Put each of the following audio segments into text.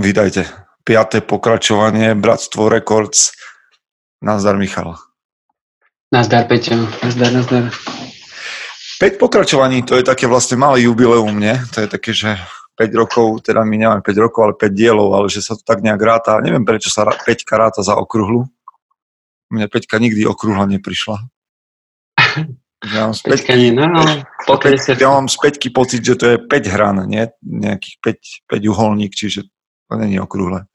Vydajte. Piaté pokračovanie Bratstvo Records. Nazdar Michal. Nazdar Peťo. Nazdar, nazdar. 5 pokračovaní, to je také vlastne malé jubileum mne. To je také, že 5 rokov, teda my nemáme 5 rokov, ale 5 dielov, ale že sa to tak nejak ráta. Neviem, prečo sa 5 ráta za okruhlu. Mne 5 nikdy okrúhla neprišla. Ja mám späťky, nie, no, no, ja mám späťky pocit, že to je 5 hran, nie? Nejakých 5, 5 uholník, čiže to není okrúhle.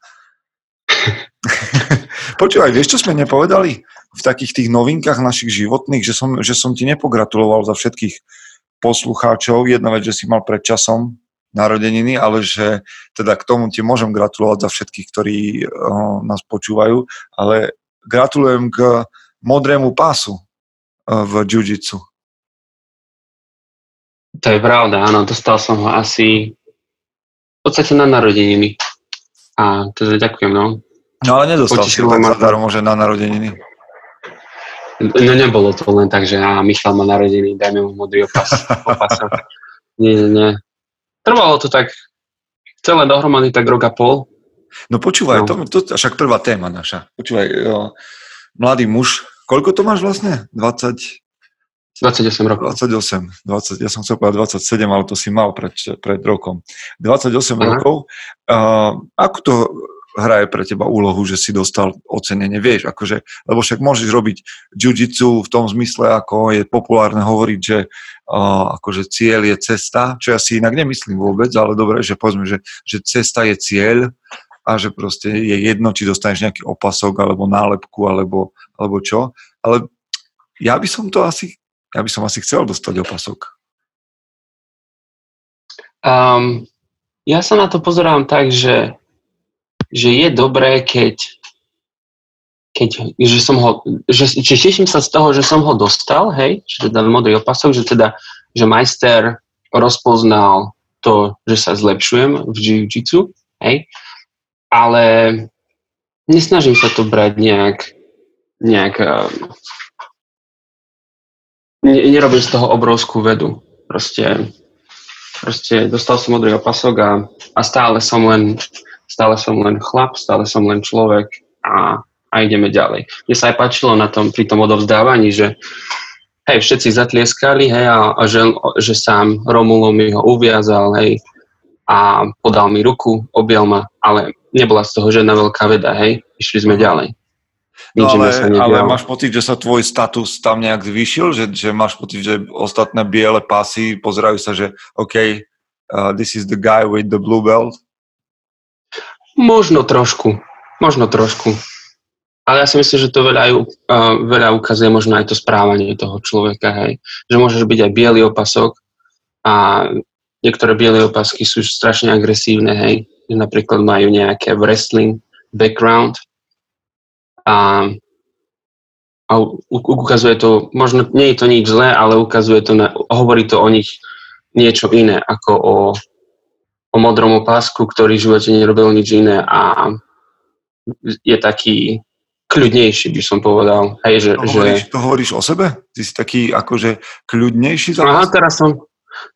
Počúvaj, vieš, čo sme nepovedali v takých tých novinkách našich životných, že som, že som ti nepogratuloval za všetkých poslucháčov. Jedna vec, že si mal pred časom narodeniny, ale že teda k tomu ti môžem gratulovať za všetkých, ktorí uh, nás počúvajú, ale gratulujem k modrému pásu v jiu-jitsu. To je pravda, áno, dostal som ho asi v podstate na narodeniny. A teda ďakujem, no. No ale nedostal si ho tak zadarmo, že na narodeniny. No nebolo to len tak, že á, Michal má narodeniny, dajme mu modrý opas. opas. nie, nie, nie. Trvalo to tak celé dohromady tak rok a pol. No počúvaj, no. to, to však prvá téma naša. Počúvaj, jo, mladý muž, Koľko to máš vlastne? 20... 28 rokov. 28, 20, ja som chcel povedať 27, ale to si mal pred, pred rokom. 28 Aha. rokov. Uh, ako to hraje pre teba úlohu, že si dostal ocenenie, vieš, akože, lebo však môžeš robiť jiu-jitsu v tom zmysle, ako je populárne hovoriť, že uh, akože cieľ je cesta, čo ja si inak nemyslím vôbec, ale dobre, že povedzme, že, že cesta je cieľ a že proste je jedno, či dostaneš nejaký opasok alebo nálepku alebo alebo čo, ale ja by som to asi, ja by som asi chcel dostať opasok. Um, ja sa na to pozerám tak, že, že je dobré, keď, keď že som ho, že, že teším sa z toho, že som ho dostal, hej, že teda modrý opasok, že teda, že majster rozpoznal to, že sa zlepšujem v jiu-jitsu, hej, ale nesnažím sa to brať nejak nejak... Eh, ne, nerobím z toho obrovskú vedu. Proste, proste dostal som modrý opasok a, a stále som len stále som len chlap, stále som len človek a, a ideme ďalej. Mne sa aj páčilo na tom, pri tom odovzdávaní, že hej, všetci zatlieskali, hej, a, a že, že sám Romulo mi ho uviazal, hej, a podal mi ruku, objal ma, ale nebola z toho žiadna veľká veda, hej, išli sme ďalej. No ale, ale máš pocit, že sa tvoj status tam nejak zvýšil? Že, že máš pocit, že ostatné biele pasy pozerajú sa, že OK, uh, this is the guy with the blue belt? Možno trošku. Možno trošku. Ale ja si myslím, že to veľa, uh, veľa ukazuje možno aj to správanie toho človeka. Hej. Že môžeš byť aj biely opasok a niektoré biele opasky sú strašne agresívne. Hej. Napríklad majú nejaké wrestling background a, a ukazuje to, možno nie je to nič zlé, ale ukazuje to, na, hovorí to o nich niečo iné, ako o, o modrom opásku, ktorý v živote nerobil nič iné a je taký kľudnejší, by som povedal. Hej, že, to, hovoríš, že... to hovoríš o sebe? Ty si taký akože kľudnejší? Aha, teraz som,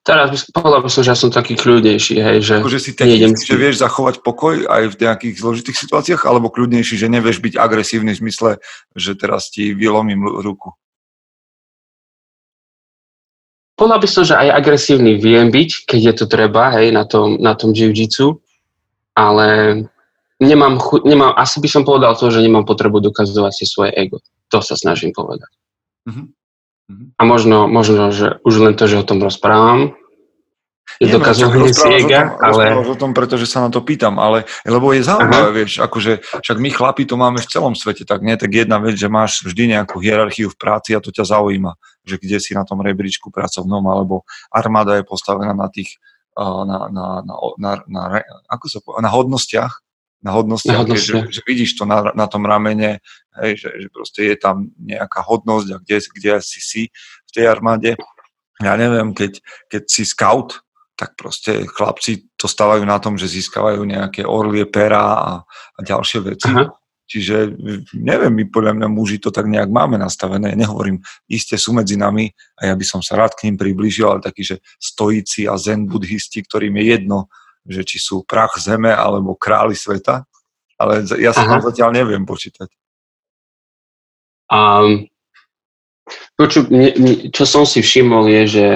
Teraz by, povedal by som, že ja som taký kľudnejší, hej, že... Akože si taký, že vieš zachovať pokoj aj v nejakých zložitých situáciách, alebo kľudnejší, že nevieš byť agresívny v zmysle, že teraz ti vylomím ruku? Povedal by som, že aj agresívny viem byť, keď je to treba, hej, na tom, na tom jiu-jitsu, ale nemám, chu- nemám, asi by som povedal to, že nemám potrebu dokazovať si svoje ego. To sa snažím povedať. Mm-hmm. Mhm. A možno, možno, že už len to, že o tom rozprávam, je Nie, dokazovanie si ega, ale... o tom, pretože sa na to pýtam, ale lebo je zaujímavé, vieš, akože však my chlapi to máme v celom svete, tak nie, tak jedna vec, že máš vždy nejakú hierarchiu v práci a to ťa zaujíma, že kde si na tom rebríčku pracovnom, alebo armáda je postavená na tých, na, na, na, na, na, ako sa po, na hodnostiach, na hodnostiach, na hodnosti. že, že vidíš to na, na tom ramene, hej, že, že proste je tam nejaká hodnosť a kde, kde si si v tej armáde. Ja neviem, keď, keď si scout, tak proste chlapci to stávajú na tom, že získavajú nejaké orlie pera a, a ďalšie veci. Aha. Čiže neviem, my podľa mňa muži to tak nejak máme nastavené. Nehovorím, iste sú medzi nami a ja by som sa rád k ním priblížil, ale takí, že stojíci a zen buddhisti, ktorým je jedno, že či sú prach zeme alebo králi sveta, ale ja sa tam zatiaľ neviem počítať. Um, to, čo, čo som si všimol, je, že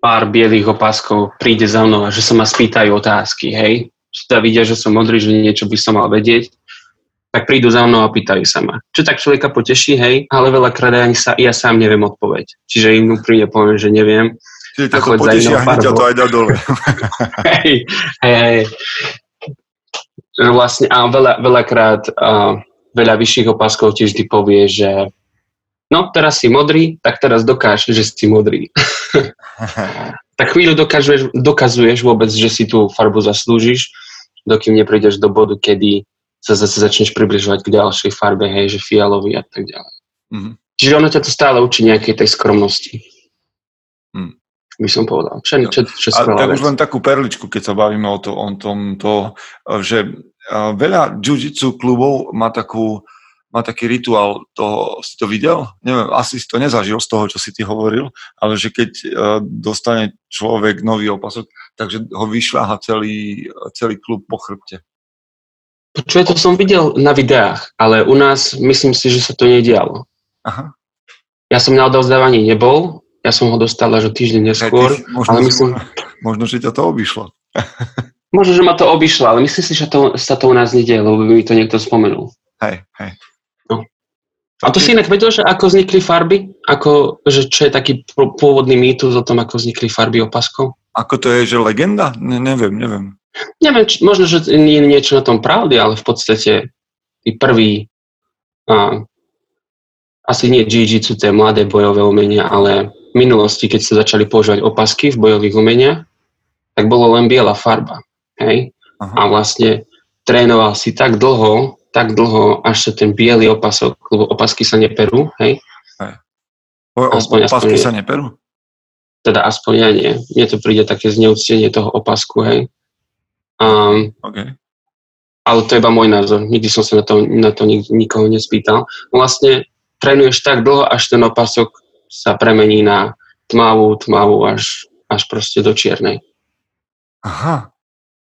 pár bielých opaskov príde za mnou a že sa ma spýtajú otázky, hej. Že teda vidia, že som modrý, že niečo by som mal vedieť, tak prídu za mnou a pýtajú sa ma. Čo tak človeka poteší, hej, ale veľakrát ani sa, ja sám neviem odpoveď. Čiže im úprimne poviem, že neviem. Čiže ťa to poteší a hneď to aj dá dole. hej, hej, hej. No vlastne, a veľa, veľakrát uh, veľa vyšších opaskov ti vždy povie, že no teraz si modrý, tak teraz dokáž, že si modrý. tak chvíľu dokážeš, dokazuješ vôbec, že si tú farbu zaslúžiš, dokým neprídeš do bodu, kedy sa zase začneš približovať k ďalšej farbe, hej, že fialový a tak ďalej. Mm-hmm. Čiže ono ťa to stále učí nejakej tej skromnosti. Mm. By som povedal. Čo, čo, čo a tak už len takú perličku, keď sa bavíme o, to, o tom, to, že veľa jiu-jitsu klubov má takú má taký rituál, to, si to videl? Neviem, asi si to nezažil z toho, čo si ty hovoril, ale že keď uh, dostane človek nový opasok, takže ho vyšľaha celý, celý klub po chrbte. Čo to som videl na videách, ale u nás myslím si, že sa to nedialo. Aha. Ja som na odovzdávaní nebol, ja som ho dostal až o týždeň neskôr, ty, možno, ale myslím... Možno, že ťa to obišlo. možno, že ma to obišlo, ale myslím si, že to, sa to u nás nedieje, lebo by mi to niekto spomenul. Hej, hej. No. A to si inak vedel, že ako vznikli farby? Ako, že čo je taký pôvodný mýtus o tom, ako vznikli farby opaskov? Ako to je, že legenda? Ne, neviem, neviem. Neviem, či, možno, že nie je niečo na tom pravdy, ale v podstate tí prví, a, asi nie jiu-jitsu, to je mladé bojové umenia, ale v minulosti, keď sa začali používať opasky v bojových umeniach, tak bolo len biela farba. Hej? Aha. A vlastne trénoval si tak dlho, tak dlho, až sa ten biely opasok, lebo opasky sa neperú, hej? hej. O, aspoň, opasky aspoň, sa neperú? Teda aspoň ja nie. Mne to príde také zneúctenie toho opasku, hej. Um, okay. Ale to je iba môj názor. Nikdy som sa na to, na to nik, nikoho nespýtal. Vlastne trénuješ tak dlho, až ten opasok sa premení na tmavú, tmavú až, až proste do čiernej. Aha.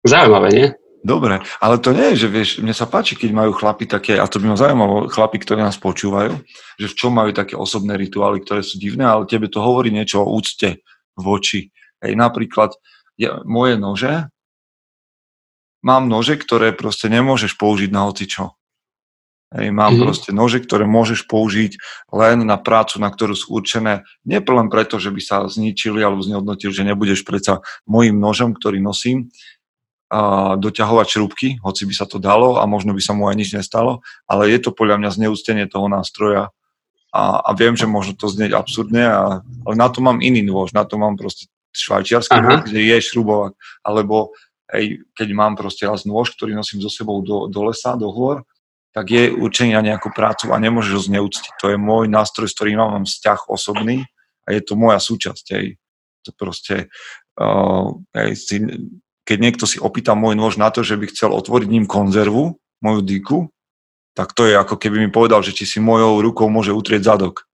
Zaujímavé, nie? Dobre, ale to nie je, že vieš, mne sa páči, keď majú chlapi také, a to by ma zaujímalo, chlapi, ktorí nás počúvajú, že v čom majú také osobné rituály, ktoré sú divné, ale tebe to hovorí niečo o úcte voči. Hej, napríklad, ja, moje nože mám nože, ktoré proste nemôžeš použiť na hocičo. Hej, mám mm-hmm. proste nože, ktoré môžeš použiť len na prácu, na ktorú sú určené. Nie len preto, že by sa zničili alebo znehodnotili, že nebudeš predsa môjim nožom, ktorý nosím, a doťahovať šrubky, hoci by sa to dalo a možno by sa mu aj nič nestalo, ale je to podľa mňa zneústenie toho nástroja a, a viem, že možno to znieť absurdne, a, ale na to mám iný nôž, na to mám proste švajčiarsky nôž, kde je šrubovať, alebo hej, keď mám proste raz nôž, ktorý nosím so sebou do, do lesa, do hôr, tak je určený na nejakú prácu a nemôžeš ho zneúctiť. To je môj nástroj, s ktorým mám vzťah osobný a je to moja súčasť. Hej. To proste, uh, hej, si, keď niekto si opýta môj nôž na to, že by chcel otvoriť ním konzervu, moju dýku, tak to je ako keby mi povedal, že či si mojou rukou môže utrieť zadok.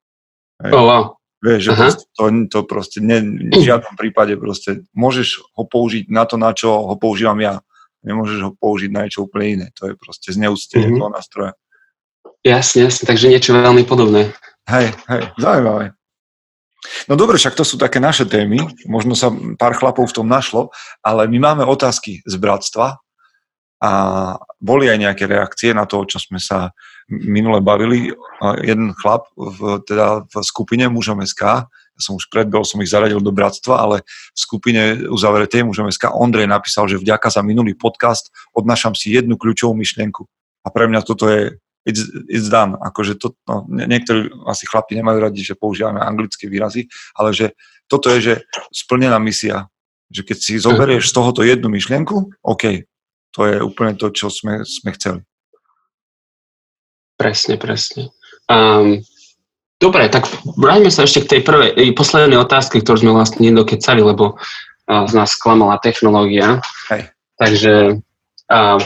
Hej. Oh, wow. Vieš, že to, to proste ne, v žiadnom prípade proste môžeš ho použiť na to, na čo ho používam ja. Nemôžeš ho použiť na niečo úplne iné. To je proste zneúctenie mm-hmm. toho nástroja. Jasne, jasne, takže niečo veľmi podobné. Hej, hej, zaujímavé. No dobre, však to sú také naše témy, možno sa pár chlapov v tom našlo, ale my máme otázky z bratstva a boli aj nejaké reakcie na to, čo sme sa minule bavili, jeden chlap v, teda v skupine Mužom SK, ja som už predbol, som ich zaradil do bratstva, ale v skupine uzavretej Mužom SK Ondrej napísal, že vďaka za minulý podcast odnášam si jednu kľúčovú myšlienku. A pre mňa toto je it's, it's done. Akože to, no, niektorí asi chlapi nemajú radi, že používame anglické výrazy, ale že toto je, že splnená misia. Že keď si zoberieš z tohoto jednu myšlienku, OK, to je úplne to, čo sme, sme chceli. Presne, presne. Um, dobre, tak vráťme sa ešte k tej prvej, poslednej otázke, ktorú sme vlastne nedokecali, lebo uh, z nás sklamala technológia. Hej. Takže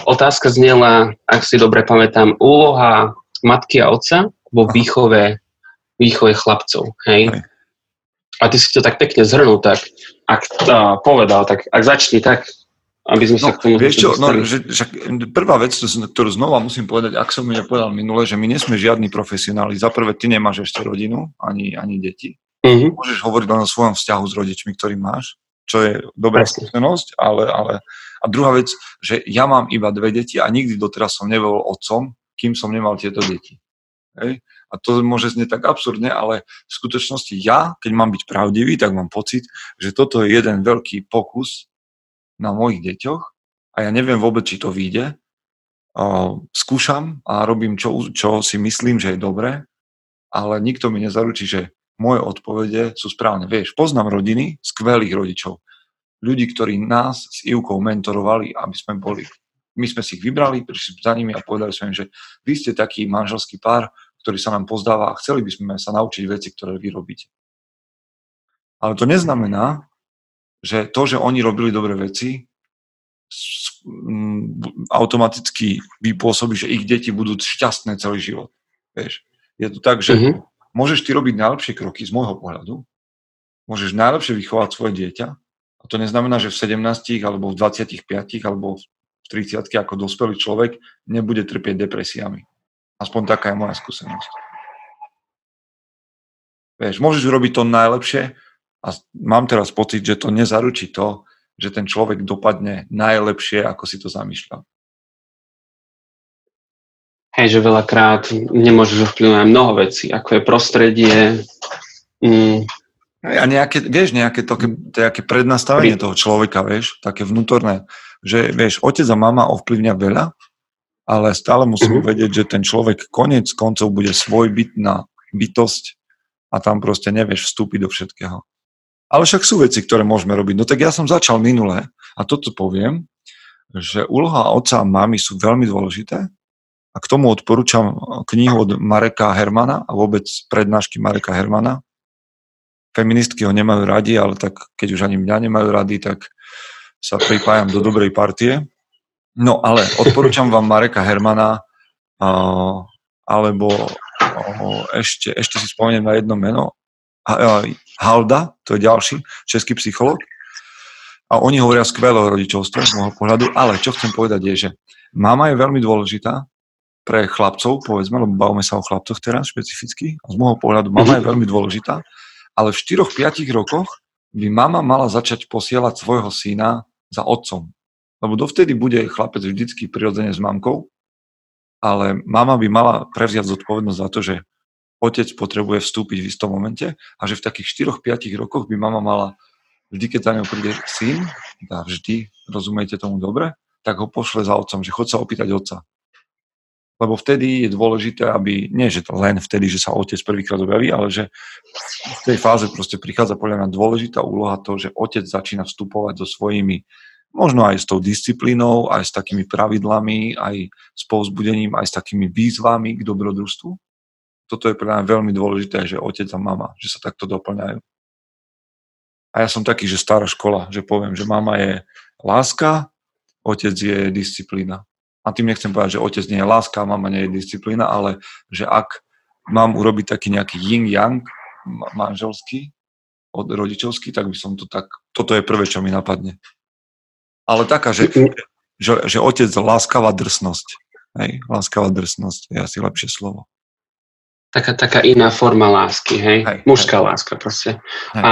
otázka znela, ak si dobre pamätám, úloha matky a otca vo výchove, výchove chlapcov. Hej? hej. A ty si to tak pekne zhrnul, tak ak uh, povedal, tak ak začni tak aby sme no, sa k tomu vieš čo, no, že, že, prvá vec, ktorú znova musím povedať, ak som mi nepovedal minule, že my nesme žiadni profesionáli. Za prvé, ty nemáš ešte rodinu, ani, ani deti. Uh-huh. Môžeš hovoriť len o svojom vzťahu s rodičmi, ktorý máš, čo je dobrá skúsenosť, ale, ale... A druhá vec, že ja mám iba dve deti a nikdy doteraz som nebol otcom, kým som nemal tieto deti. Hej? A to môže znieť tak absurdne, ale v skutočnosti ja, keď mám byť pravdivý, tak mám pocit, že toto je jeden veľký pokus na mojich deťoch a ja neviem vôbec, či to vyjde. Skúšam a robím, čo, čo si myslím, že je dobré, ale nikto mi nezaručí, že moje odpovede sú správne. Vieš, poznám rodiny skvelých rodičov. Ľudí, ktorí nás s Ivkou mentorovali, aby sme boli. My sme si ich vybrali, prišli za nimi a povedali sme im, že vy ste taký manželský pár, ktorý sa nám pozdáva a chceli by sme sa naučiť veci, ktoré vy robíte. Ale to neznamená, že to, že oni robili dobré veci, automaticky vypôsobí, že ich deti budú šťastné celý život. Vieš? Je to tak, že mm-hmm. môžeš ty robiť najlepšie kroky z môjho pohľadu, môžeš najlepšie vychovať svoje dieťa, a to neznamená, že v 17 alebo v 25 alebo v 30 ako dospelý človek nebude trpieť depresiami. Aspoň taká je moja skúsenosť. Vieš, môžeš urobiť to najlepšie, a mám teraz pocit, že to nezaručí to, že ten človek dopadne najlepšie, ako si to zamýšľal. Hej, že veľakrát nemôžeš ovplyvňovať mnoho vecí, ako je prostredie. Mm. A nejaké, vieš, nejaké to, také prednastavenie toho človeka, vieš, také vnútorné, že vieš, otec a mama ovplyvňa veľa, ale stále musím uh-huh. vedieť, že ten človek konec koncov bude svojbytná bytosť a tam proste nevieš vstúpiť do všetkého. Ale však sú veci, ktoré môžeme robiť. No tak ja som začal minule a toto poviem, že úloha otca a mamy sú veľmi dôležité a k tomu odporúčam knihu od Mareka Hermana a vôbec prednášky Mareka Hermana. Feministky ho nemajú radi, ale tak keď už ani mňa nemajú radi, tak sa pripájam do dobrej partie. No ale odporúčam vám Mareka Hermana alebo ešte, ešte si spomeniem na jedno meno, Halda, to je ďalší český psycholog. A oni hovoria skvelé o rodičovstve z môjho pohľadu, ale čo chcem povedať je, že mama je veľmi dôležitá pre chlapcov, povedzme, lebo bavíme sa o chlapcoch teraz špecificky. A z môjho pohľadu mama je veľmi dôležitá, ale v 4-5 rokoch by mama mala začať posielať svojho syna za otcom. Lebo dovtedy bude chlapec vždycky prirodzene s mamkou, ale mama by mala prevziať zodpovednosť za to, že otec potrebuje vstúpiť v istom momente a že v takých 4-5 rokoch by mama mala, vždy keď za ňou príde syn, a vždy, rozumiete tomu dobre, tak ho pošle za otcom, že chod sa opýtať otca. Lebo vtedy je dôležité, aby, nie že to len vtedy, že sa otec prvýkrát objaví, ale že v tej fáze proste prichádza podľa mňa dôležitá úloha to, že otec začína vstupovať so svojimi možno aj s tou disciplínou, aj s takými pravidlami, aj s povzbudením, aj s takými výzvami k dobrodružstvu toto je pre mňa veľmi dôležité, že otec a mama, že sa takto doplňajú. A ja som taký, že stará škola, že poviem, že mama je láska, otec je disciplína. A tým nechcem povedať, že otec nie je láska, mama nie je disciplína, ale že ak mám urobiť taký nejaký yin-yang manželský, od rodičovský, tak by som to tak, toto je prvé, čo mi napadne. Ale taká, že, že, že otec láskavá drsnosť. Hej, láskavá drsnosť je asi lepšie slovo taká, taká iná forma lásky, hej? hej Mužská hej. láska proste. Hej. A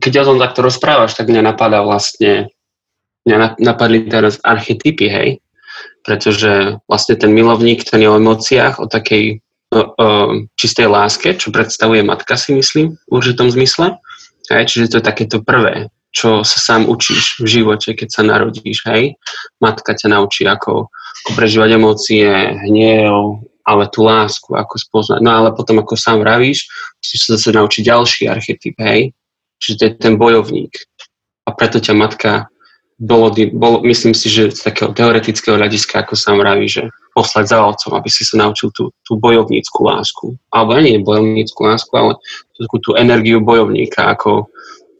keď o tom takto rozprávaš, tak mňa napadá vlastne, mňa napadli teraz archetypy, hej? Pretože vlastne ten milovník, ten je o emóciách, o takej o, o čistej láske, čo predstavuje matka, si myslím, v určitom zmysle. Hej? Čiže to je takéto prvé, čo sa sám učíš v živote, keď sa narodíš, hej? Matka ťa naučí, ako, ako prežívať emócie, hniev, ale tú lásku, ako spoznať. No ale potom, ako sám vravíš, musíš sa zase naučiť ďalší archetyp, hej? Čiže to je ten bojovník. A preto ťa matka bolo, bolo, myslím si, že z takého teoretického hľadiska, ako sám vraví, že poslať za otcom, aby si sa naučil tú, tú bojovnícku lásku. Alebo nie bojovnícku lásku, ale tú, tú energiu bojovníka, ako,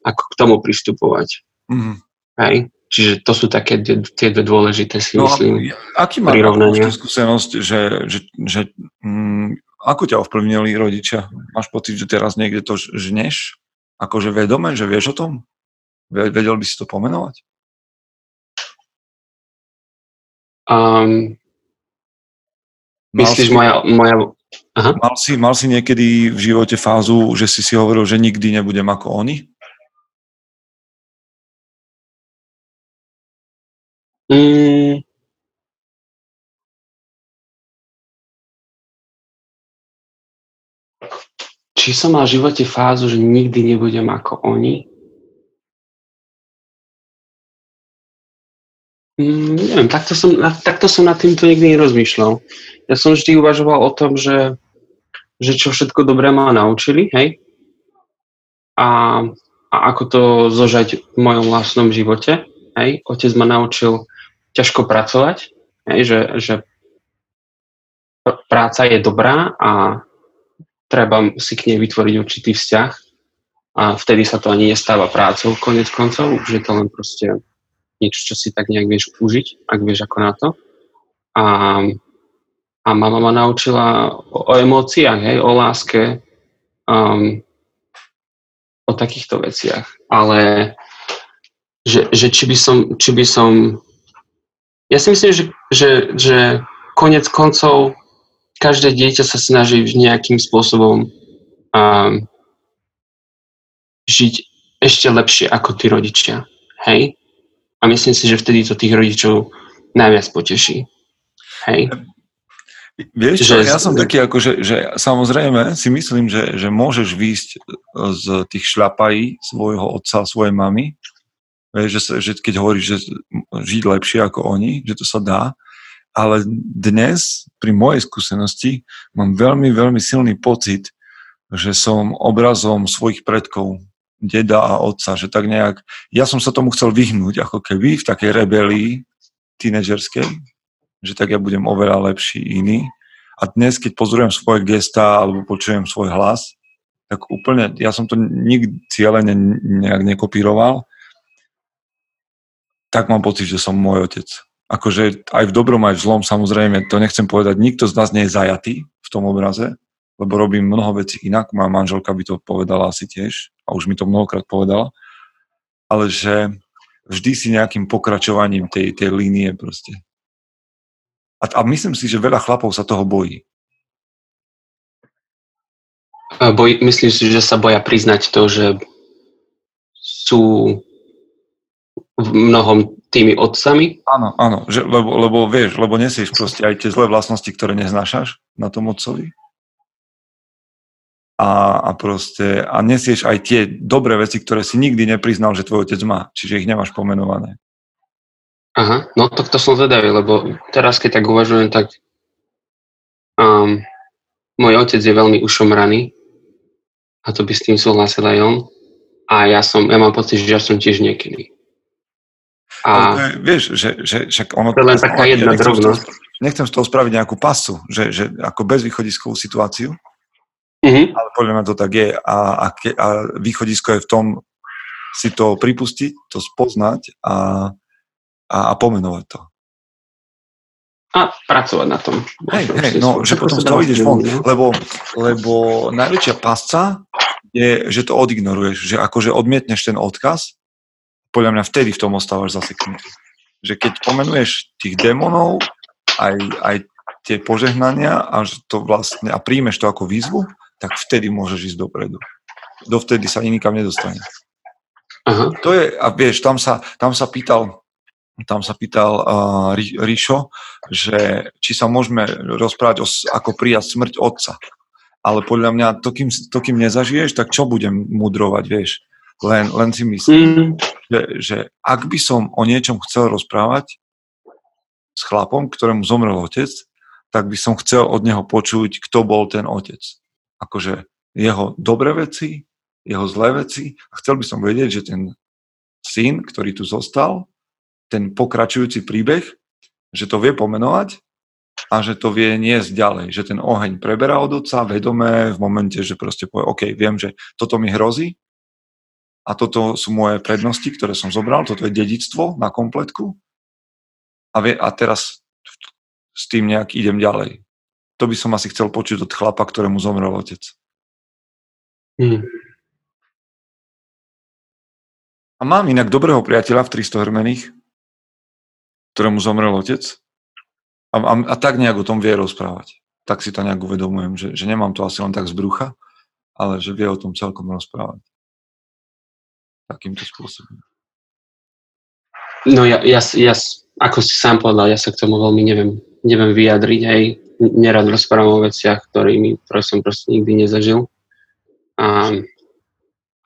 ako k tomu pristupovať. Mm. Hej? Čiže to sú také tie dve dôležité, si no, myslím, Aký má skúsenosť, že, že, že mm, ako ťa ovplyvnili rodičia? Máš pocit, že teraz niekde to žneš? Akože vedome, že vieš o tom? Vedel by si to pomenovať? Um, myslíš, si, moja, moja... Aha. Mal, si, mal si niekedy v živote fázu, že si si hovoril, že nikdy nebudem ako oni? Mm, či som mal v živote fázu, že nikdy nebudem ako oni? Mm, neviem, takto som, takto som nad týmto nikdy nerozmýšľal. Ja som vždy uvažoval o tom, že, že čo všetko dobré ma naučili, hej? A, a ako to zožať v mojom vlastnom živote, hej? Otec ma naučil ťažko pracovať, hej? Že, že práca je dobrá a treba si k nej vytvoriť určitý vzťah a vtedy sa to ani nestáva prácou konec koncov, už je to len proste niečo, čo si tak nejak vieš užiť, ak vieš ako na to. A, a mama ma naučila o, o emóciách, hej, o láske, um, o takýchto veciach. Ale že, že či, by som, či by som... Ja si myslím, že, že, že konec koncov každé dieťa sa snaží nejakým spôsobom um, žiť ešte lepšie ako tí rodičia. Hej? A myslím si, že vtedy to tých rodičov najviac poteší. Hej. Vieš čo, že, ja som taký ako, že, že samozrejme si myslím, že, že môžeš výjsť z tých šľapají svojho otca, svojej mamy, že, že keď hovoríš, že žiť lepšie ako oni, že to sa dá, ale dnes pri mojej skúsenosti mám veľmi, veľmi silný pocit, že som obrazom svojich predkov, deda a otca, že tak nejak, ja som sa tomu chcel vyhnúť, ako keby v takej rebelii tínedžerskej, že tak ja budem oveľa lepší iný. A dnes, keď pozorujem svoje gesta alebo počujem svoj hlas, tak úplne, ja som to nikdy cieľene nejak nekopíroval, tak mám pocit, že som môj otec. Akože aj v dobrom, aj v zlom, samozrejme, to nechcem povedať, nikto z nás nie je zajatý v tom obraze, lebo robím mnoho vecí inak, moja manželka by to povedala asi tiež, a už mi to mnohokrát povedala, ale že vždy si nejakým pokračovaním tej, tej línie proste. A, a myslím si, že veľa chlapov sa toho bojí. Boj, myslím si, že sa boja priznať to, že sú v mnohom tými otcami? Áno, áno, že, lebo, lebo vieš, lebo nesieš proste aj tie zlé vlastnosti, ktoré neznášaš na tom otcovi a, a proste a nesieš aj tie dobré veci, ktoré si nikdy nepriznal, že tvoj otec má, čiže ich nemáš pomenované. Aha, no tak to som zvedavý, lebo teraz keď tak uvažujem, tak um, môj otec je veľmi ušomraný a to by s tým súhlasil aj on a ja som, ja mám pocit, že ja som tiež niekedy. A Ale vieš, že, že však ono... To je len taká jedna drobnosť. Nechcem z toho spraviť nejakú pasu, že, že ako bezvýchodiskovú situáciu, Mm-hmm. Ale podľa mňa to tak je. A, a, ke, a východisko je v tom si to pripustiť, to spoznať a, a, a pomenovať to. A pracovať na tom. Hej, hej, no, že potom z toho ideš von. No? Lebo, lebo najväčšia pasca je, že to odignoruješ, že akože odmietneš ten odkaz, podľa mňa vtedy v tom ostávaš zaseknutý. Že keď pomenuješ tých démonov, aj, aj tie požehnania a, to vlastne, a príjmeš to ako výzvu, tak vtedy môžeš ísť dopredu. Dovtedy sa nikam nedostane. Uh-huh. To je, a vieš, tam sa, tam sa pýtal, tam sa pýtal uh, Ríšo, že či sa môžeme rozprávať o, ako prijať smrť otca. Ale podľa mňa, to kým, to kým nezažiješ, tak čo budem mudrovať, vieš? Len, len si myslím, mm. že, že ak by som o niečom chcel rozprávať s chlapom, ktorému zomrel otec, tak by som chcel od neho počuť, kto bol ten otec akože jeho dobré veci, jeho zlé veci a chcel by som vedieť, že ten syn, ktorý tu zostal, ten pokračujúci príbeh, že to vie pomenovať a že to vie niesť ďalej, že ten oheň preberá od otca vedomé v momente, že proste povie, OK, viem, že toto mi hrozí a toto sú moje prednosti, ktoré som zobral, toto je dedictvo na kompletku a, vie, a teraz s tým nejak idem ďalej. To by som asi chcel počuť od chlapa, ktorému zomrel otec. Hmm. A mám inak dobrého priateľa v 300 hrmených, ktorému zomrel otec. A, a, a tak nejak o tom vie rozprávať. Tak si to nejak uvedomujem, že, že nemám to asi len tak z brucha, ale že vie o tom celkom rozprávať. Takýmto spôsobom. No ja, ja, ja, ako si sám povedal, ja sa k tomu veľmi neviem, neviem vyjadriť, aj nerad rozprávam o veciach, ktorými, ktoré som proste nikdy nezažil. A,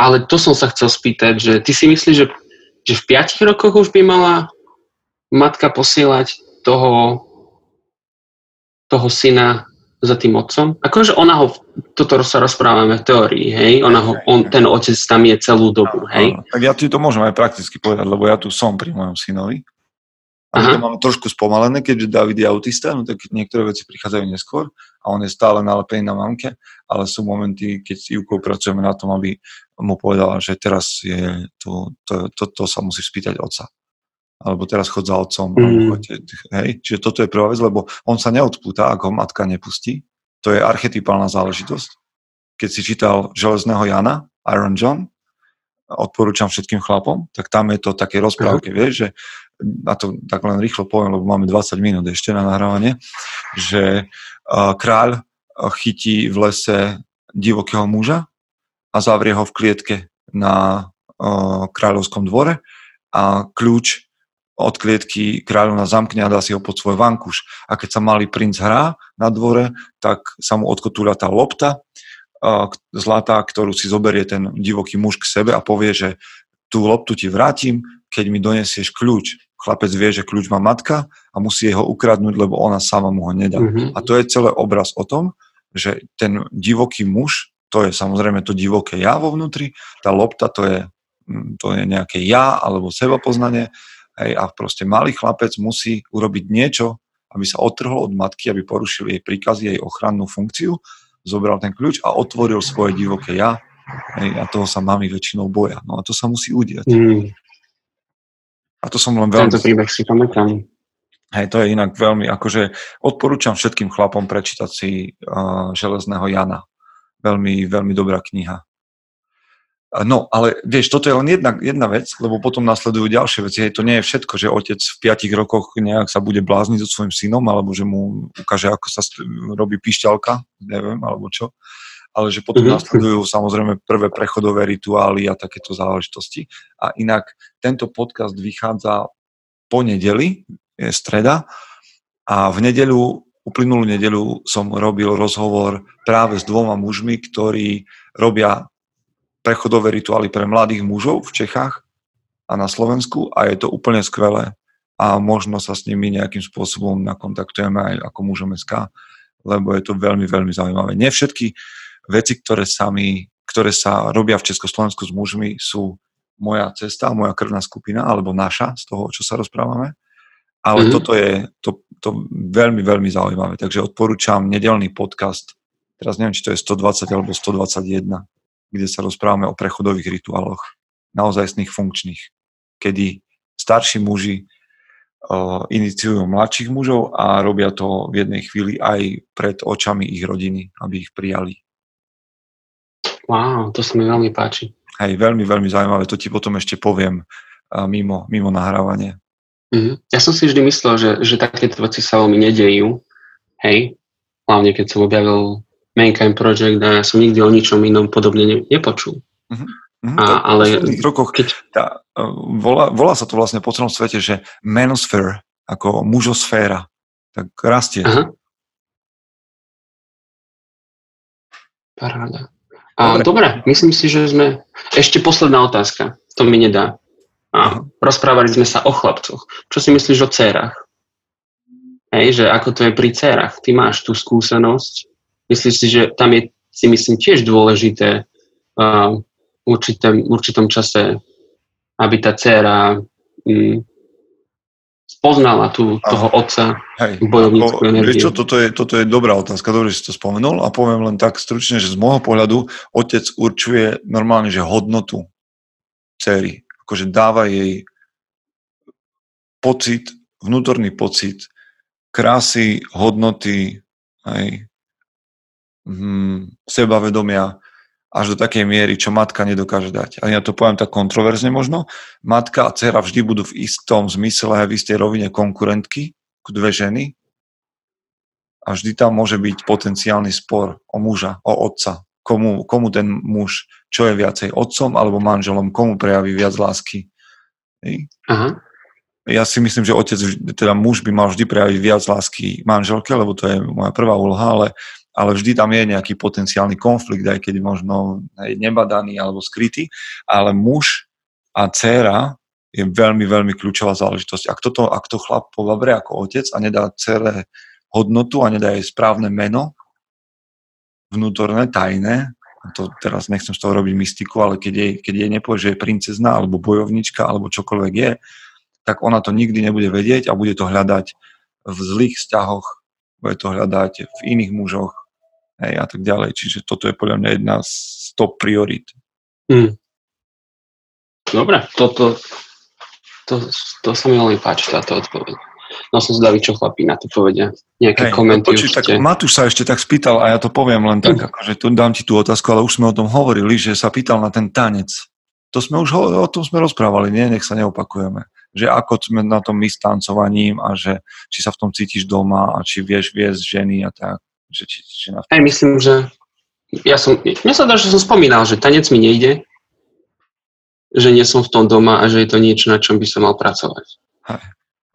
ale to som sa chcel spýtať, že ty si myslíš, že, že v piatich rokoch už by mala matka posielať toho, toho syna za tým otcom? Akože ona ho, toto sa rozprávame v teórii, hej? Ona ho, on, ten otec tam je celú dobu, hej? Tak ja ti to môžem aj prakticky povedať, lebo ja tu som pri mojom synovi. A to máme trošku spomalené, keďže David je autista, no tak niektoré veci prichádzajú neskôr a on je stále nalepený na mamke, ale sú momenty, keď s Ivkou pracujeme na tom, aby mu povedala, že teraz je to, to, to, to sa musí spýtať otca. Alebo teraz chod za otcom. Mm. hej? Čiže toto je prvá vec, lebo on sa neodpúta, ak ho matka nepustí. To je archetypálna záležitosť. Keď si čítal Železného Jana, Iron John, odporúčam všetkým chlapom, tak tam je to také rozprávke, vieš, že a to tak len rýchlo poviem, lebo máme 20 minút ešte na nahrávanie, že kráľ chytí v lese divokého muža a zavrie ho v klietke na kráľovskom dvore a kľúč od klietky kráľovna zamkne a dá si ho pod svoj vankuš. A keď sa malý princ hrá na dvore, tak sa mu odkotúľa tá lopta zlatá, ktorú si zoberie ten divoký muž k sebe a povie, že tú loptu ti vrátim, keď mi donesieš kľúč. Chlapec vie, že kľúč má matka a musí ho ukradnúť, lebo ona sama mu ho nedá. Mm-hmm. A to je celý obraz o tom, že ten divoký muž, to je samozrejme to divoké ja vo vnútri, tá lopta to je, mm, to je nejaké ja alebo seba poznanie hej, a proste malý chlapec musí urobiť niečo, aby sa otrhol od matky, aby porušil jej príkazy, jej ochrannú funkciu zobral ten kľúč a otvoril svoje divoké ja. Hej, a toho sa mami väčšinou boja. No a to sa musí udiať. Mm. A to som len veľmi... Tento príbeh si pamätám. Hej, to je inak veľmi, akože odporúčam všetkým chlapom prečítať si uh, Železného Jana. Veľmi, veľmi dobrá kniha. No, ale vieš, toto je len jedna, jedna vec, lebo potom nasledujú ďalšie veci. Hej, to nie je všetko, že otec v piatich rokoch nejak sa bude blázniť so svojím synom, alebo že mu ukáže, ako sa robí pišťalka, neviem, alebo čo. Ale že potom mm-hmm. nasledujú samozrejme prvé prechodové rituály a takéto záležitosti. A inak tento podcast vychádza po nedeli, je streda, a v nedelu, uplynulú nedelu som robil rozhovor práve s dvoma mužmi, ktorí robia prechodové rituály pre mladých mužov v Čechách a na Slovensku a je to úplne skvelé a možno sa s nimi nejakým spôsobom nakontaktujeme aj ako mužom SK, lebo je to veľmi, veľmi zaujímavé. Nie všetky veci, ktoré sa, mi, ktoré sa robia v Československu s mužmi, sú moja cesta, moja krvná skupina, alebo naša, z toho, čo sa rozprávame. Ale mm-hmm. toto je to, to veľmi, veľmi zaujímavé. Takže odporúčam nedelný podcast, teraz neviem, či to je 120 alebo 121, kde sa rozprávame o prechodových rituáloch, naozajstných funkčných, kedy starší muži uh, iniciujú mladších mužov a robia to v jednej chvíli aj pred očami ich rodiny, aby ich prijali. Wow, to sa mi veľmi páči. Hej, veľmi, veľmi zaujímavé, to ti potom ešte poviem uh, mimo, mimo nahrávanie. Mm-hmm. Ja som si vždy myslel, že, že takéto veci sa veľmi nedejú, hej, hlavne keď som objavil Mankind Project a ja som nikdy o ničom inom podobne ne, nepočul. Uh-huh. A, ale v rokoch, keď... tá, uh, volá, volá sa to vlastne po celom svete, že manosphere, ako mužosféra, tak rastie. Uh-huh. Paráda. A, dobre. dobre, myslím si, že sme... Ešte posledná otázka, to mi nedá. A rozprávali sme sa o chlapcoch. Čo si myslíš o dcerách? Hej, že ako to je pri dcerách? Ty máš tú skúsenosť, Myslím si, že tam je si myslím tiež dôležité uh, v určitom, určitom čase, aby tá dcera um, spoznala tú, toho otca Hej, bojovníckú ako, energiu. Čo, toto, je, toto je dobrá otázka, dobre, že si to spomenul a poviem len tak stručne, že z môjho pohľadu otec určuje normálne, že hodnotu céry. Akože dáva jej pocit, vnútorný pocit krásy, hodnoty, aj hm, sebavedomia až do takej miery, čo matka nedokáže dať. A ja to poviem tak kontroverzne možno. Matka a dcera vždy budú v istom zmysle, v istej rovine konkurentky, dve ženy, a vždy tam môže byť potenciálny spor o muža, o otca. Komu, komu ten muž, čo je viacej, otcom alebo manželom, komu prejaví viac lásky. Aha. Ja si myslím, že otec, teda muž by mal vždy prejaviť viac lásky manželke, lebo to je moja prvá úloha, ale, ale vždy tam je nejaký potenciálny konflikt, aj keď možno aj nebadaný alebo skrytý, ale muž a dcéra je veľmi, veľmi kľúčová záležitosť. Ak, toto, ak to chlap povabrie ako otec a nedá dcere hodnotu a nedá jej správne meno, vnútorné, tajné, to teraz nechcem z toho robiť mystiku, ale keď jej, keď jej nepovie, že je princezna alebo bojovnička alebo čokoľvek je, tak ona to nikdy nebude vedieť a bude to hľadať v zlých vzťahoch, bude to hľadať v iných mužoch hej, a tak ďalej. Čiže toto je podľa mňa jedna z top priorit. Hmm. Dobre, toto, to, to sa mi veľmi páči, táto odpoveď. No som zdavý, čo chlapí na to povedia. Nejaké hey, komenty počuť, tak Matúš sa ešte tak spýtal a ja to poviem len tak, mm. akože tu dám ti tú otázku, ale už sme o tom hovorili, že sa pýtal na ten tanec. To sme už o tom sme rozprávali, nie? Nech sa neopakujeme. Že ako sme na tom my s tancovaním a že či sa v tom cítiš doma a či vieš viesť ženy a tak. Že, či, či na... Aj myslím, že ja som, mne sa dá, že som spomínal, že tanec mi nejde, že nie som v tom doma a že je to niečo, na čom by som mal pracovať. Hej.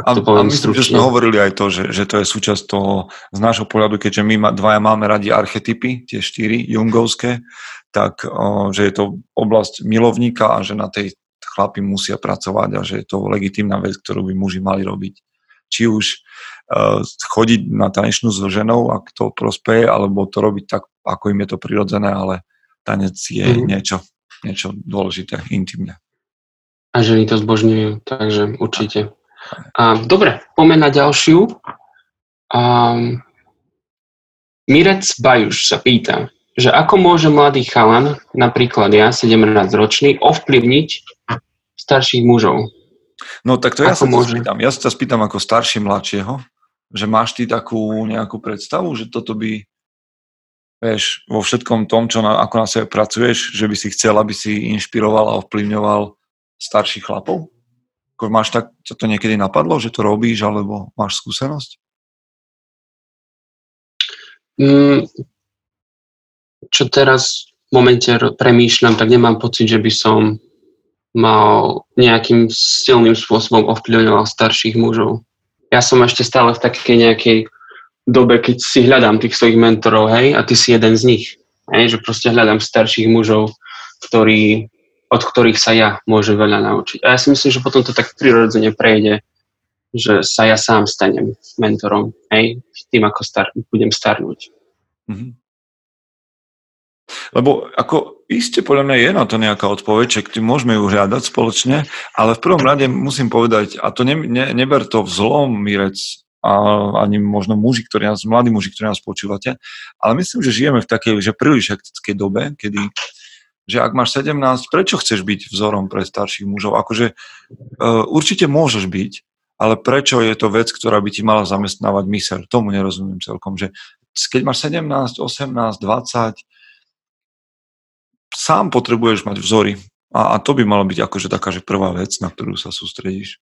A, a myslím, že sme hovorili aj to, že, že to je súčasť toho, z nášho pohľadu, keďže my dvaja máme radi archetypy, tie štyri jungovské, tak o, že je to oblasť milovníka a že na tej chlapi musia pracovať a že je to legitímna vec, ktorú by muži mali robiť. Či už uh, chodiť na tanečnú s ženou, ak to prospeje, alebo to robiť tak, ako im je to prirodzené, ale tanec je mm. niečo, niečo dôležité, intimné. A ženy to zbožňujú, takže určite. A, dobre, poďme na ďalšiu. Um, Mirec Bajuš sa pýta, že ako môže mladý chalan, napríklad ja, 17-ročný, ovplyvniť starších mužov? No tak to ja sa môže? spýtam. Ja sa spýtam ako starší mladšieho, že máš ty takú nejakú predstavu, že toto by vieš, vo všetkom tom, čo na, ako na sebe pracuješ, že by si chcel, aby si inšpiroval a ovplyvňoval starších chlapov? Ako máš tak, čo to niekedy napadlo, že to robíš, alebo máš skúsenosť? Mm, čo teraz v momente premýšľam, tak nemám pocit, že by som mal nejakým silným spôsobom ovplyvňoval starších mužov. Ja som ešte stále v takej nejakej dobe, keď si hľadám tých svojich mentorov, hej, a ty si jeden z nich. Hej, že proste hľadám starších mužov, ktorí, od ktorých sa ja môžem veľa naučiť. A ja si myslím, že potom to tak prirodzene prejde, že sa ja sám stanem mentorom, hej, tým, ako star- budem starnúť. Mm-hmm. Lebo ako iste podľa mňa je na to nejaká odpoveď, že môžeme ju hľadať spoločne, ale v prvom rade musím povedať, a to ne, ne, neber to v zlom, Mirec, a ani možno muži, ktorí nás, mladí muži, ktorí nás počúvate, ale myslím, že žijeme v takej, že príliš hektickej dobe, kedy že ak máš 17, prečo chceš byť vzorom pre starších mužov? Akože uh, určite môžeš byť, ale prečo je to vec, ktorá by ti mala zamestnávať myseľ? Tomu nerozumiem celkom, že keď máš 17, 18, 20, sám potrebuješ mať vzory. A, a to by malo byť akože taká, že prvá vec, na ktorú sa sústredíš.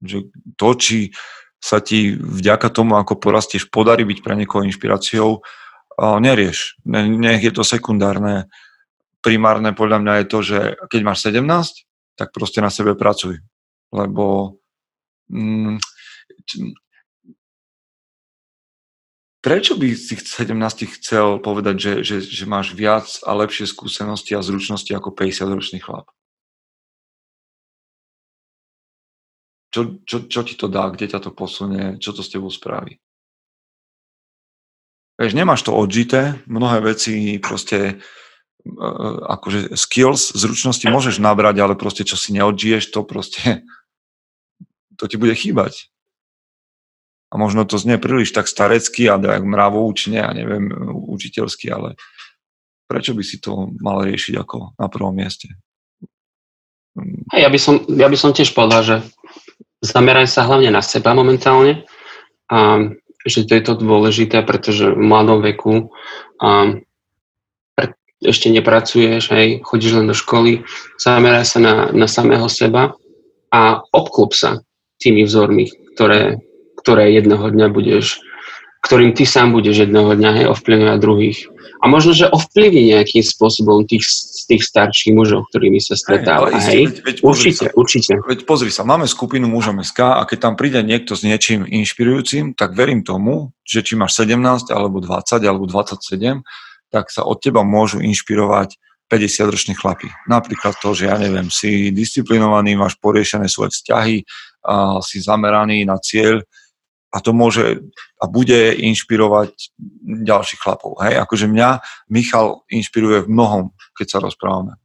Že to, či sa ti vďaka tomu, ako porastieš, podarí byť pre niekoho inšpiráciou, nerieš. Nech je to sekundárne. Primárne podľa mňa je to, že keď máš 17, tak proste na sebe pracuj. Lebo mm, prečo by si 17 chcel povedať, že, že, že máš viac a lepšie skúsenosti a zručnosti ako 50-ročný chlap? Čo, čo, čo ti to dá, kde ťa to posunie, čo to s tebou spraví? Vieš, nemáš to odžité, mnohé veci proste uh, akože skills, zručnosti môžeš nabrať, ale proste čo si neodžiješ, to proste to ti bude chýbať. A možno to znie príliš tak starecky a tak mravoučne a neviem, učiteľsky, ale prečo by si to mal riešiť ako na prvom mieste? Hey, ja, by som, ja by som tiež povedal, že zameraj sa hlavne na seba momentálne a že to je to dôležité, pretože v mladom veku a, ešte nepracuješ, hej, chodíš len do školy, zameraj sa na, na samého seba a obklop sa tými vzormi, ktoré, ktoré jedného dňa budeš, ktorým ty sám budeš jedného dňa hej, ovplyvňovať druhých. A možno, že ovplyvní nejakým spôsobom tých, tých starších mužov, ktorými sa stretáva. Hej, hej? Veď, veď určite, sa, určite. Veď pozri sa, máme skupinu mužom SK a keď tam príde niekto s niečím inšpirujúcim, tak verím tomu, že či máš 17 alebo 20 alebo 27, tak sa od teba môžu inšpirovať 50-roční chlapi. Napríklad to, že ja neviem, si disciplinovaný, máš poriešené svoje vzťahy, a si zameraný na cieľ, a to môže a bude inšpirovať ďalších chlapov. Hej? Akože mňa Michal inšpiruje v mnohom, keď sa rozprávame.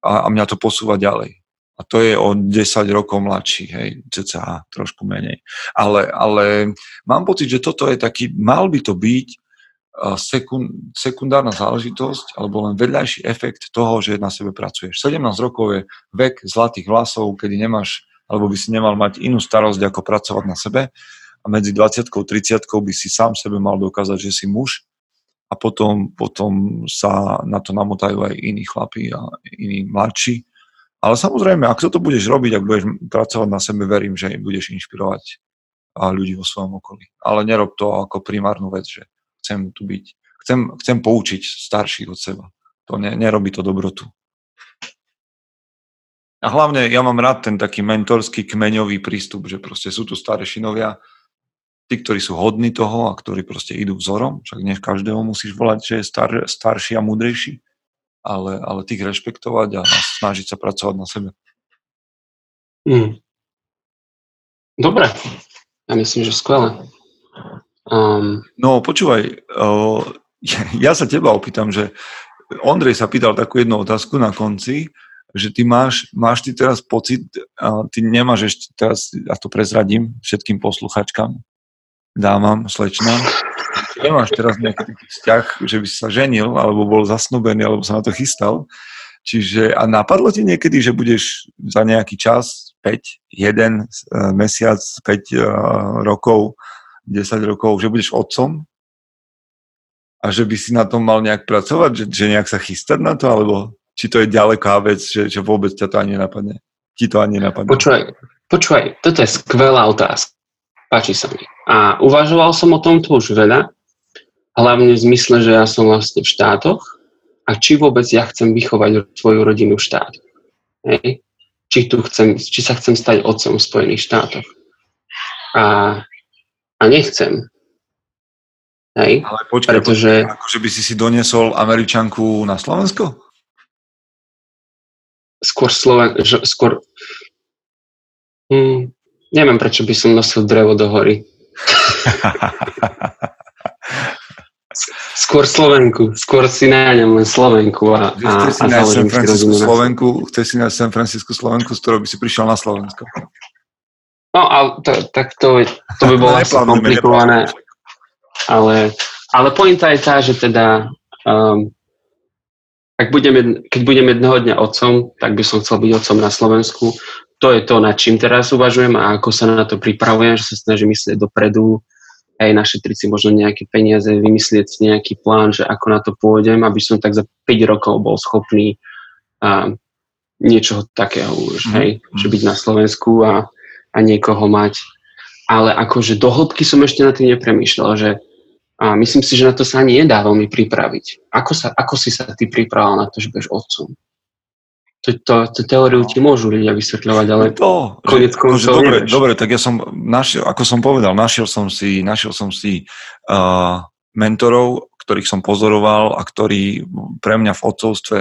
A, a mňa to posúva ďalej. A to je o 10 rokov mladší, hej, cca trošku menej. Ale, ale mám pocit, že toto je taký, mal by to byť sekund, sekundárna záležitosť alebo len vedľajší efekt toho, že na sebe pracuješ. 17 rokov je vek zlatých vlasov, kedy nemáš, alebo by si nemal mať inú starosť, ako pracovať na sebe a medzi 20 30 by si sám sebe mal dokázať, že si muž a potom, potom sa na to namotajú aj iní chlapí a iní mladší. Ale samozrejme, ak toto budeš robiť, ak budeš pracovať na sebe, verím, že budeš inšpirovať ľudí vo svojom okolí. Ale nerob to ako primárnu vec, že chcem tu byť. Chcem, chcem poučiť starších od seba. To ne, nerobí to dobrotu. A hlavne ja mám rád ten taký mentorský kmeňový prístup, že proste sú tu staršinovia, tí, ktorí sú hodní toho a ktorí proste idú vzorom, však nie každého musíš volať, že je star, starší a múdrejší, ale, ale tých rešpektovať a, a snažiť sa pracovať na sebe. Mm. Dobre, ja myslím, že skvelé. Um... No, počúvaj, uh, ja sa teba opýtam, že Ondrej sa pýtal takú jednu otázku na konci, že ty máš, máš ty teraz pocit, ty nemáš ešte teraz, ja to prezradím všetkým posluchačkám, dámam, slečnám. Nemáš teraz nejaký taký vzťah, že by si sa ženil, alebo bol zasnubený, alebo sa na to chystal. Čiže a napadlo ti niekedy, že budeš za nejaký čas, 5, 1 e, mesiac, 5 uh, e, rokov, 10 rokov, že budeš otcom? A že by si na tom mal nejak pracovať, že, že nejak sa chystať na to, alebo či to je ďaleká vec, že, že vôbec ťa to ani napadne? Ti to ani napadne? Počúvaj, počúvaj, toto je skvelá otázka. Páči sa mi. A uvažoval som o tomto už veľa, hlavne v zmysle, že ja som vlastne v štátoch a či vôbec ja chcem vychovať svoju rodinu v štátoch. Hej? Či, tu chcem, či sa chcem stať otcom v Spojených štátoch. A, a nechcem. Hej? Ale počkaj, pretože... počkaj, akože by si si doniesol Američanku na Slovensko? Skôr Sloven... Skôr... Hmm, neviem, prečo by som nosil drevo do hory. Skôr Slovenku, skôr si nájdem len Slovenku a, a, a si nájsť San Francisco Slovenku, chceš si nájsť San Francisco Slovenku, z ktorou by si prišiel na Slovensko. No, ale to, tak to, to by bolo asi komplikované. Ale, ale pointa je tá, že teda um, ak budem, keď budem jedného dňa otcom, tak by som chcel byť otcom na Slovensku to je to, nad čím teraz uvažujem a ako sa na to pripravujem, že sa snažím myslieť dopredu, aj našetriť si možno nejaké peniaze, vymyslieť si nejaký plán, že ako na to pôjdem, aby som tak za 5 rokov bol schopný a, niečoho takého už, mm. hej, že byť na Slovensku a, a niekoho mať. Ale akože do hĺbky som ešte na tým nepremýšľal, že a myslím si, že na to sa ani nedá veľmi pripraviť. Ako, sa, ako si sa ty pripravil na to, že budeš otcom? To, to, to teóriu ti môžu ľudia vysvetľovať, ale to, konec koncov dobre, dobre, tak ja som našiel, ako som povedal, našiel som si, našiel som si uh, mentorov, ktorých som pozoroval a ktorí pre mňa v odcovstve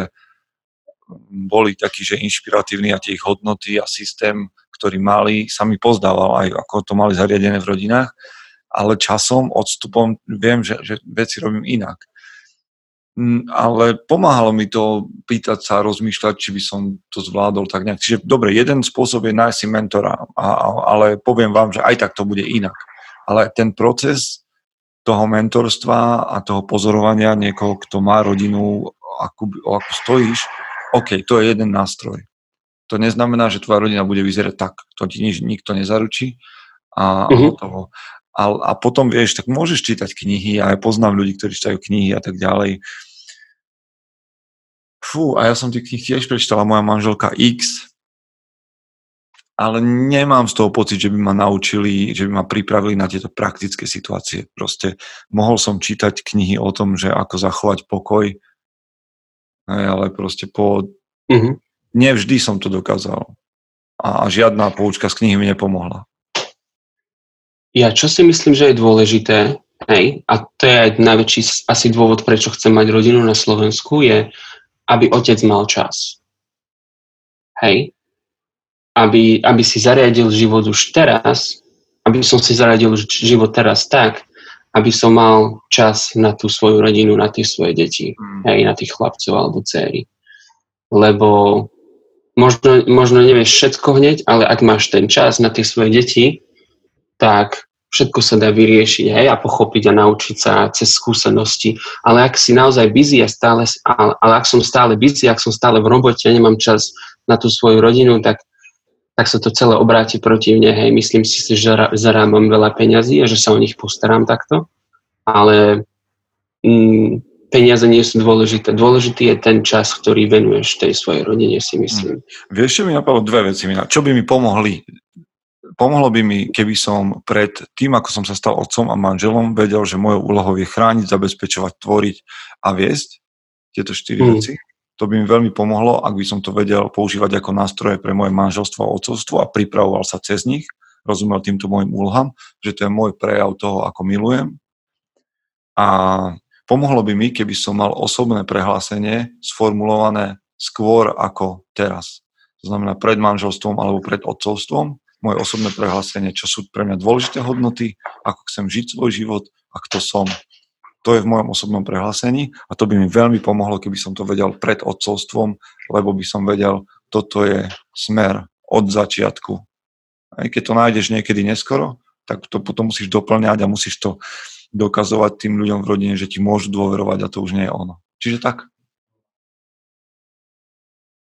boli takí, že inšpiratívni a tie ich hodnoty a systém, ktorý mali, sa mi pozdával aj ako to mali zariadené v rodinách, ale časom, odstupom viem, že, že veci robím inak. Mm, ale pomáhalo mi to pýtať sa, rozmýšľať, či by som to zvládol tak nejak. Čiže dobre, jeden spôsob je nájsť si mentora, a, ale poviem vám, že aj tak to bude inak. Ale ten proces toho mentorstva a toho pozorovania niekoho, kto má rodinu, ako, ako stojíš, OK, to je jeden nástroj. To neznamená, že tvoja rodina bude vyzerať tak, to ti nič, nikto nezaručí. A, uh-huh. toho. A, a potom, vieš, tak môžeš čítať knihy, a ja poznám ľudí, ktorí čítajú knihy a tak ďalej. Fú, a ja som tie knihy tiež prečítala, moja manželka X. ale nemám z toho pocit, že by ma naučili, že by ma pripravili na tieto praktické situácie. Proste mohol som čítať knihy o tom, že ako zachovať pokoj, ale proste po... Uh-huh. Nevždy som to dokázal. A, žiadna poučka z knihy mi nepomohla. Ja čo si myslím, že je dôležité, hej, a to je aj najväčší asi dôvod, prečo chcem mať rodinu na Slovensku, je, aby otec mal čas. Hej, aby, aby si zariadil život už teraz, aby som si zariadil život teraz tak, aby som mal čas na tú svoju rodinu, na tie svoje deti, mm. aj na tých chlapcov alebo céry. Lebo možno, možno nevieš všetko hneď, ale ak máš ten čas na tie svoje deti, tak všetko sa dá vyriešiť hej, a pochopiť a naučiť sa cez skúsenosti. Ale ak si naozaj busy a stále, ale, ale ak som stále busy, ak som stále v robote a nemám čas na tú svoju rodinu, tak tak sa to celé obráti proti mne. Hej, myslím si, že zarábam veľa peňazí a že sa o nich postaram takto, ale mm, peniaze nie sú dôležité. Dôležitý je ten čas, ktorý venuješ tej svojej rodine, si myslím. Hmm. Vieš, čo mi napadlo dve veci. Čo by mi pomohli? Pomohlo by mi, keby som pred tým, ako som sa stal otcom a manželom, vedel, že mojou úlohou je chrániť, zabezpečovať, tvoriť a viesť tieto štyri hmm. veci to by mi veľmi pomohlo, ak by som to vedel používať ako nástroje pre moje manželstvo a otcovstvo a pripravoval sa cez nich, rozumel týmto môjim úlohám, že to je môj prejav toho, ako milujem. A pomohlo by mi, keby som mal osobné prehlásenie sformulované skôr ako teraz. To znamená pred manželstvom alebo pred otcovstvom, moje osobné prehlásenie, čo sú pre mňa dôležité hodnoty, ako chcem žiť svoj život a kto som. To je v mojom osobnom prehlásení a to by mi veľmi pomohlo, keby som to vedel pred odcovstvom, lebo by som vedel, toto je smer od začiatku. Aj keď to nájdeš niekedy neskoro, tak to potom musíš doplňať a musíš to dokazovať tým ľuďom v rodine, že ti môžu dôverovať a to už nie je ono. Čiže tak.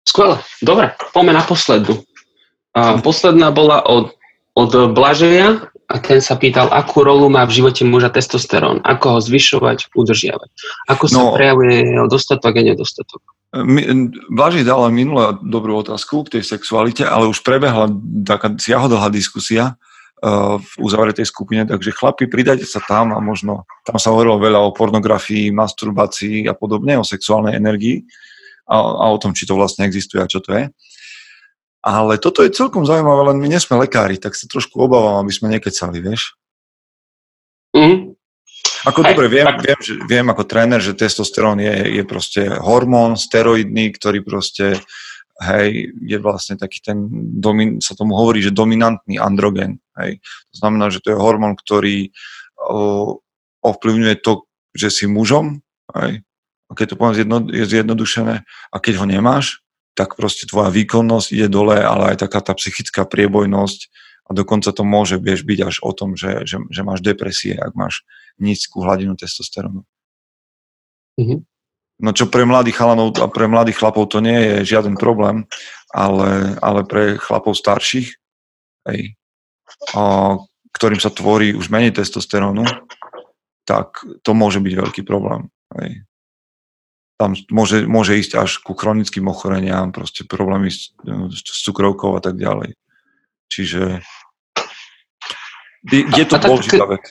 Skvelé. Dobre, poďme na poslednú. A posledná bola od, od Blažeja a ten sa pýtal, akú rolu má v živote muža testosterón, ako ho zvyšovať, udržiavať. Ako sa no, prejavuje jeho dostatok a nedostatok. Blaži dala minulú dobrú otázku k tej sexualite, ale už prebehla taká siahodlhá diskusia uh, v uzavretej skupine, takže chlapi, pridajte sa tam a možno, tam sa hovorilo veľa o pornografii, masturbácii a podobne, o sexuálnej energii a, a o tom, či to vlastne existuje a čo to je. Ale toto je celkom zaujímavé, len my nie sme lekári, tak sa trošku obávam, aby sme nekecali, vieš? Mm. Ako Aj, dobre, viem, viem, že, viem ako tréner, že testosterón je, je proste hormón steroidný, ktorý proste, hej, je vlastne taký ten, domin, sa tomu hovorí, že dominantný androgen, hej. To znamená, že to je hormón, ktorý o, ovplyvňuje to, že si mužom, hej, keď to poviem zjedno, je zjednodušené, a keď ho nemáš, tak proste tvoja výkonnosť ide dole, ale aj taká tá psychická priebojnosť a dokonca to môže vieš, byť až o tom, že, že, že máš depresie, ak máš nízku hladinu testosterónu. Mm-hmm. No čo pre mladých chalanov a pre mladých chlapov to nie je žiaden problém, ale, ale pre chlapov starších, hej, a, ktorým sa tvorí už menej testosterónu, tak to môže byť veľký problém. Hej tam môže, môže ísť až ku chronickým ochoreniam, proste problémy s, s cukrovkou a tak ďalej. Čiže je to dôležitá vec.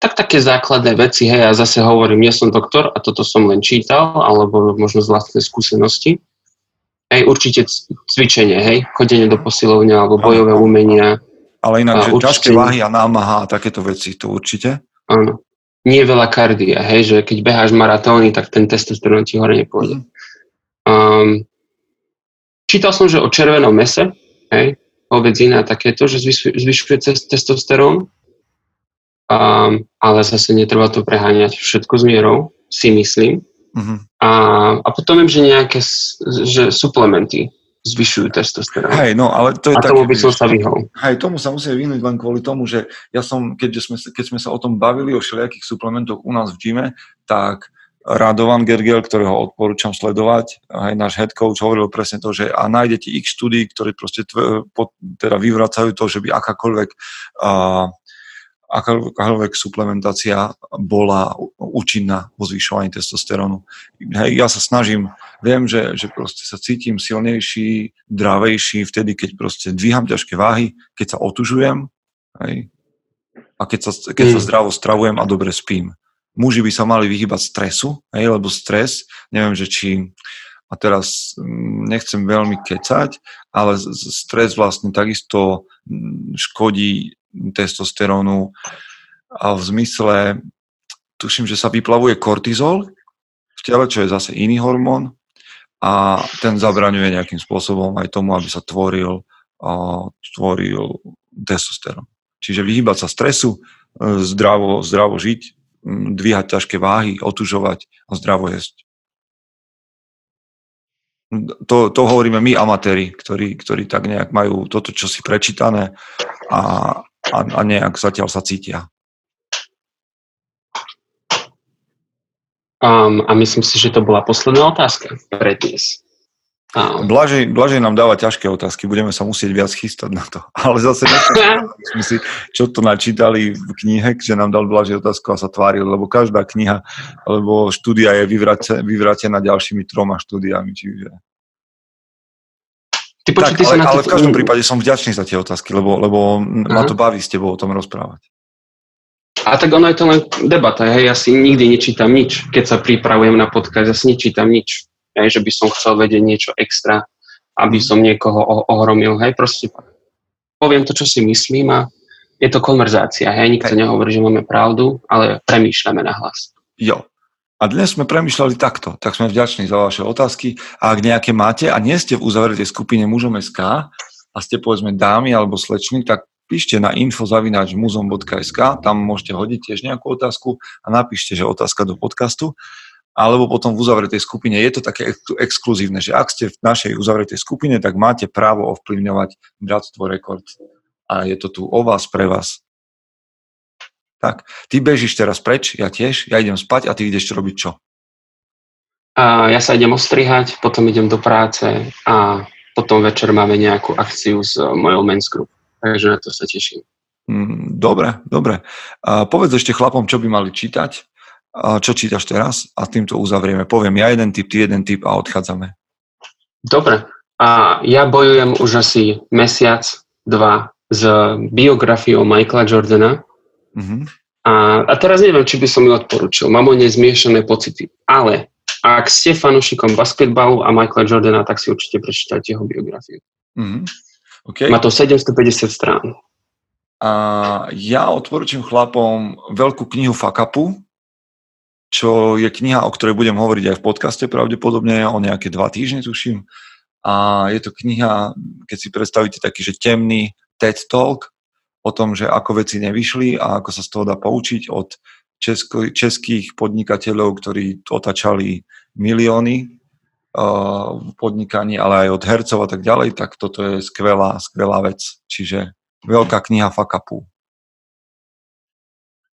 Tak také základné veci, hej, ja zase hovorím, nie som doktor a toto som len čítal, alebo možno z vlastnej skúsenosti. Hej, určite cvičenie, hej, chodenie do posilovňa alebo bojové umenia. Ale inak, že určite... ťažké váhy a námaha a takéto veci, to určite? Áno nie je veľa kardia, hej, že keď beháš maratóny, tak ten testosterón ti hore nepôjde. Um, čítal som, že o červenom mese, hej, hovedzina a takéto, že zvyšuje testosterón, um, ale zase netreba to preháňať všetko s mierou, si myslím. Uh-huh. A, a potom viem, že nejaké že suplementy, zvyšujú testosterón. Hej, no ale to je A tomu by som sa vyhol. Hej, tomu sa musíme vyhnúť len kvôli tomu, že ja som, keď sme, keď sme sa o tom bavili, o všelijakých suplementoch u nás v gyme, tak Radovan Gergel, ktorého odporúčam sledovať, aj náš head coach hovoril presne to, že a nájdete x štúdí, ktoré proste tv, po, teda vyvracajú to, že by akákoľvek uh, akákoľvek suplementácia bola účinná vo zvyšovaní testosterónu. Hej, ja sa snažím, viem, že, že proste sa cítim silnejší, dravejší vtedy, keď proste dvíham ťažké váhy, keď sa otužujem hej, a keď sa, keď sa mm. zdravo stravujem a dobre spím. Muži by sa mali vyhybať stresu, hej, lebo stres, neviem, že či a teraz mm, nechcem veľmi kecať, ale stres vlastne takisto mm, škodí testosterónu a v zmysle, tuším, že sa vyplavuje kortizol v tele, čo je zase iný hormón a ten zabraňuje nejakým spôsobom aj tomu, aby sa tvoril, uh, tvoril testosterón. Čiže vyhýbať sa stresu, e, zdravo, zdravo žiť, dvíhať ťažké váhy, otužovať a zdravo jesť. To, to hovoríme my, amatéri, ktorí, ktorí tak nejak majú toto, čo si prečítané a, a, a nejak zatiaľ sa cítia. Um, a myslím si, že to bola posledná otázka pre dnes. Um. Blažej, Blažej nám dáva ťažké otázky, budeme sa musieť viac chystať na to. Ale zase sme si, čo to načítali v knihe, že nám dal Blažej otázku a sa tváril, lebo každá kniha, alebo štúdia je vyvratená ďalšími troma štúdiami, čiže... Ty počuť, tak, ale, ale v každom prípade som vďačný za tie otázky, lebo, lebo ma to baví s tebou o tom rozprávať. A tak ono je to len debata, hej, ja si nikdy nečítam nič, keď sa pripravujem na podcast, ja si nečítam nič, hej, že by som chcel vedieť niečo extra, aby som niekoho ohromil, hej, proste poviem to, čo si myslím a je to konverzácia, hej, nikto hej. nehovorí, že máme pravdu, ale premýšľame na hlas. Jo. A dnes sme premyšľali takto, tak sme vďační za vaše otázky a ak nejaké máte a nie ste v uzavretej skupine mužom SK a ste povedzme dámy alebo slečny, tak píšte na info.muzom.sk, tam môžete hodiť tiež nejakú otázku a napíšte, že otázka do podcastu, alebo potom v uzavretej skupine. Je to také exkluzívne, že ak ste v našej uzavretej skupine, tak máte právo ovplyvňovať Bratstvo Rekord. A je to tu o vás, pre vás. Tak, ty bežíš teraz preč, ja tiež, ja idem spať a ty ideš robiť čo? A ja sa idem ostrihať, potom idem do práce a potom večer máme nejakú akciu s mojou men's group takže na to sa teším. Mm, dobre, dobre. Povedz ešte chlapom, čo by mali čítať, čo čítaš teraz a týmto uzavrieme. Poviem ja jeden typ, ty jeden typ a odchádzame. Dobre. A ja bojujem už asi mesiac, dva s biografiou Michaela Jordana. Mm-hmm. A, a teraz neviem, či by som ju odporučil. Mám o nej zmiešané pocity. Ale ak ste fanúšikom basketbalu a Michaela Jordana, tak si určite prečítajte jeho biografiu. Mm-hmm. Okay. Má to 750 strán. A ja odporúčam chlapom veľkú knihu Fakapu, čo je kniha, o ktorej budem hovoriť aj v podcaste pravdepodobne, o nejaké dva týždne tuším. A je to kniha, keď si predstavíte taký, že temný TED Talk o tom, že ako veci nevyšli a ako sa z toho dá poučiť od česko, českých podnikateľov, ktorí otačali milióny v podnikaní, ale aj od hercov a tak ďalej, tak toto je skvelá, skvelá vec. Čiže veľká kniha fakapu.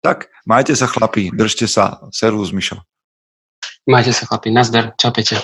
Tak, majte sa chlapi, držte sa. Servus, Mišo. Majte sa chlapi, nazdar, čau Peťa.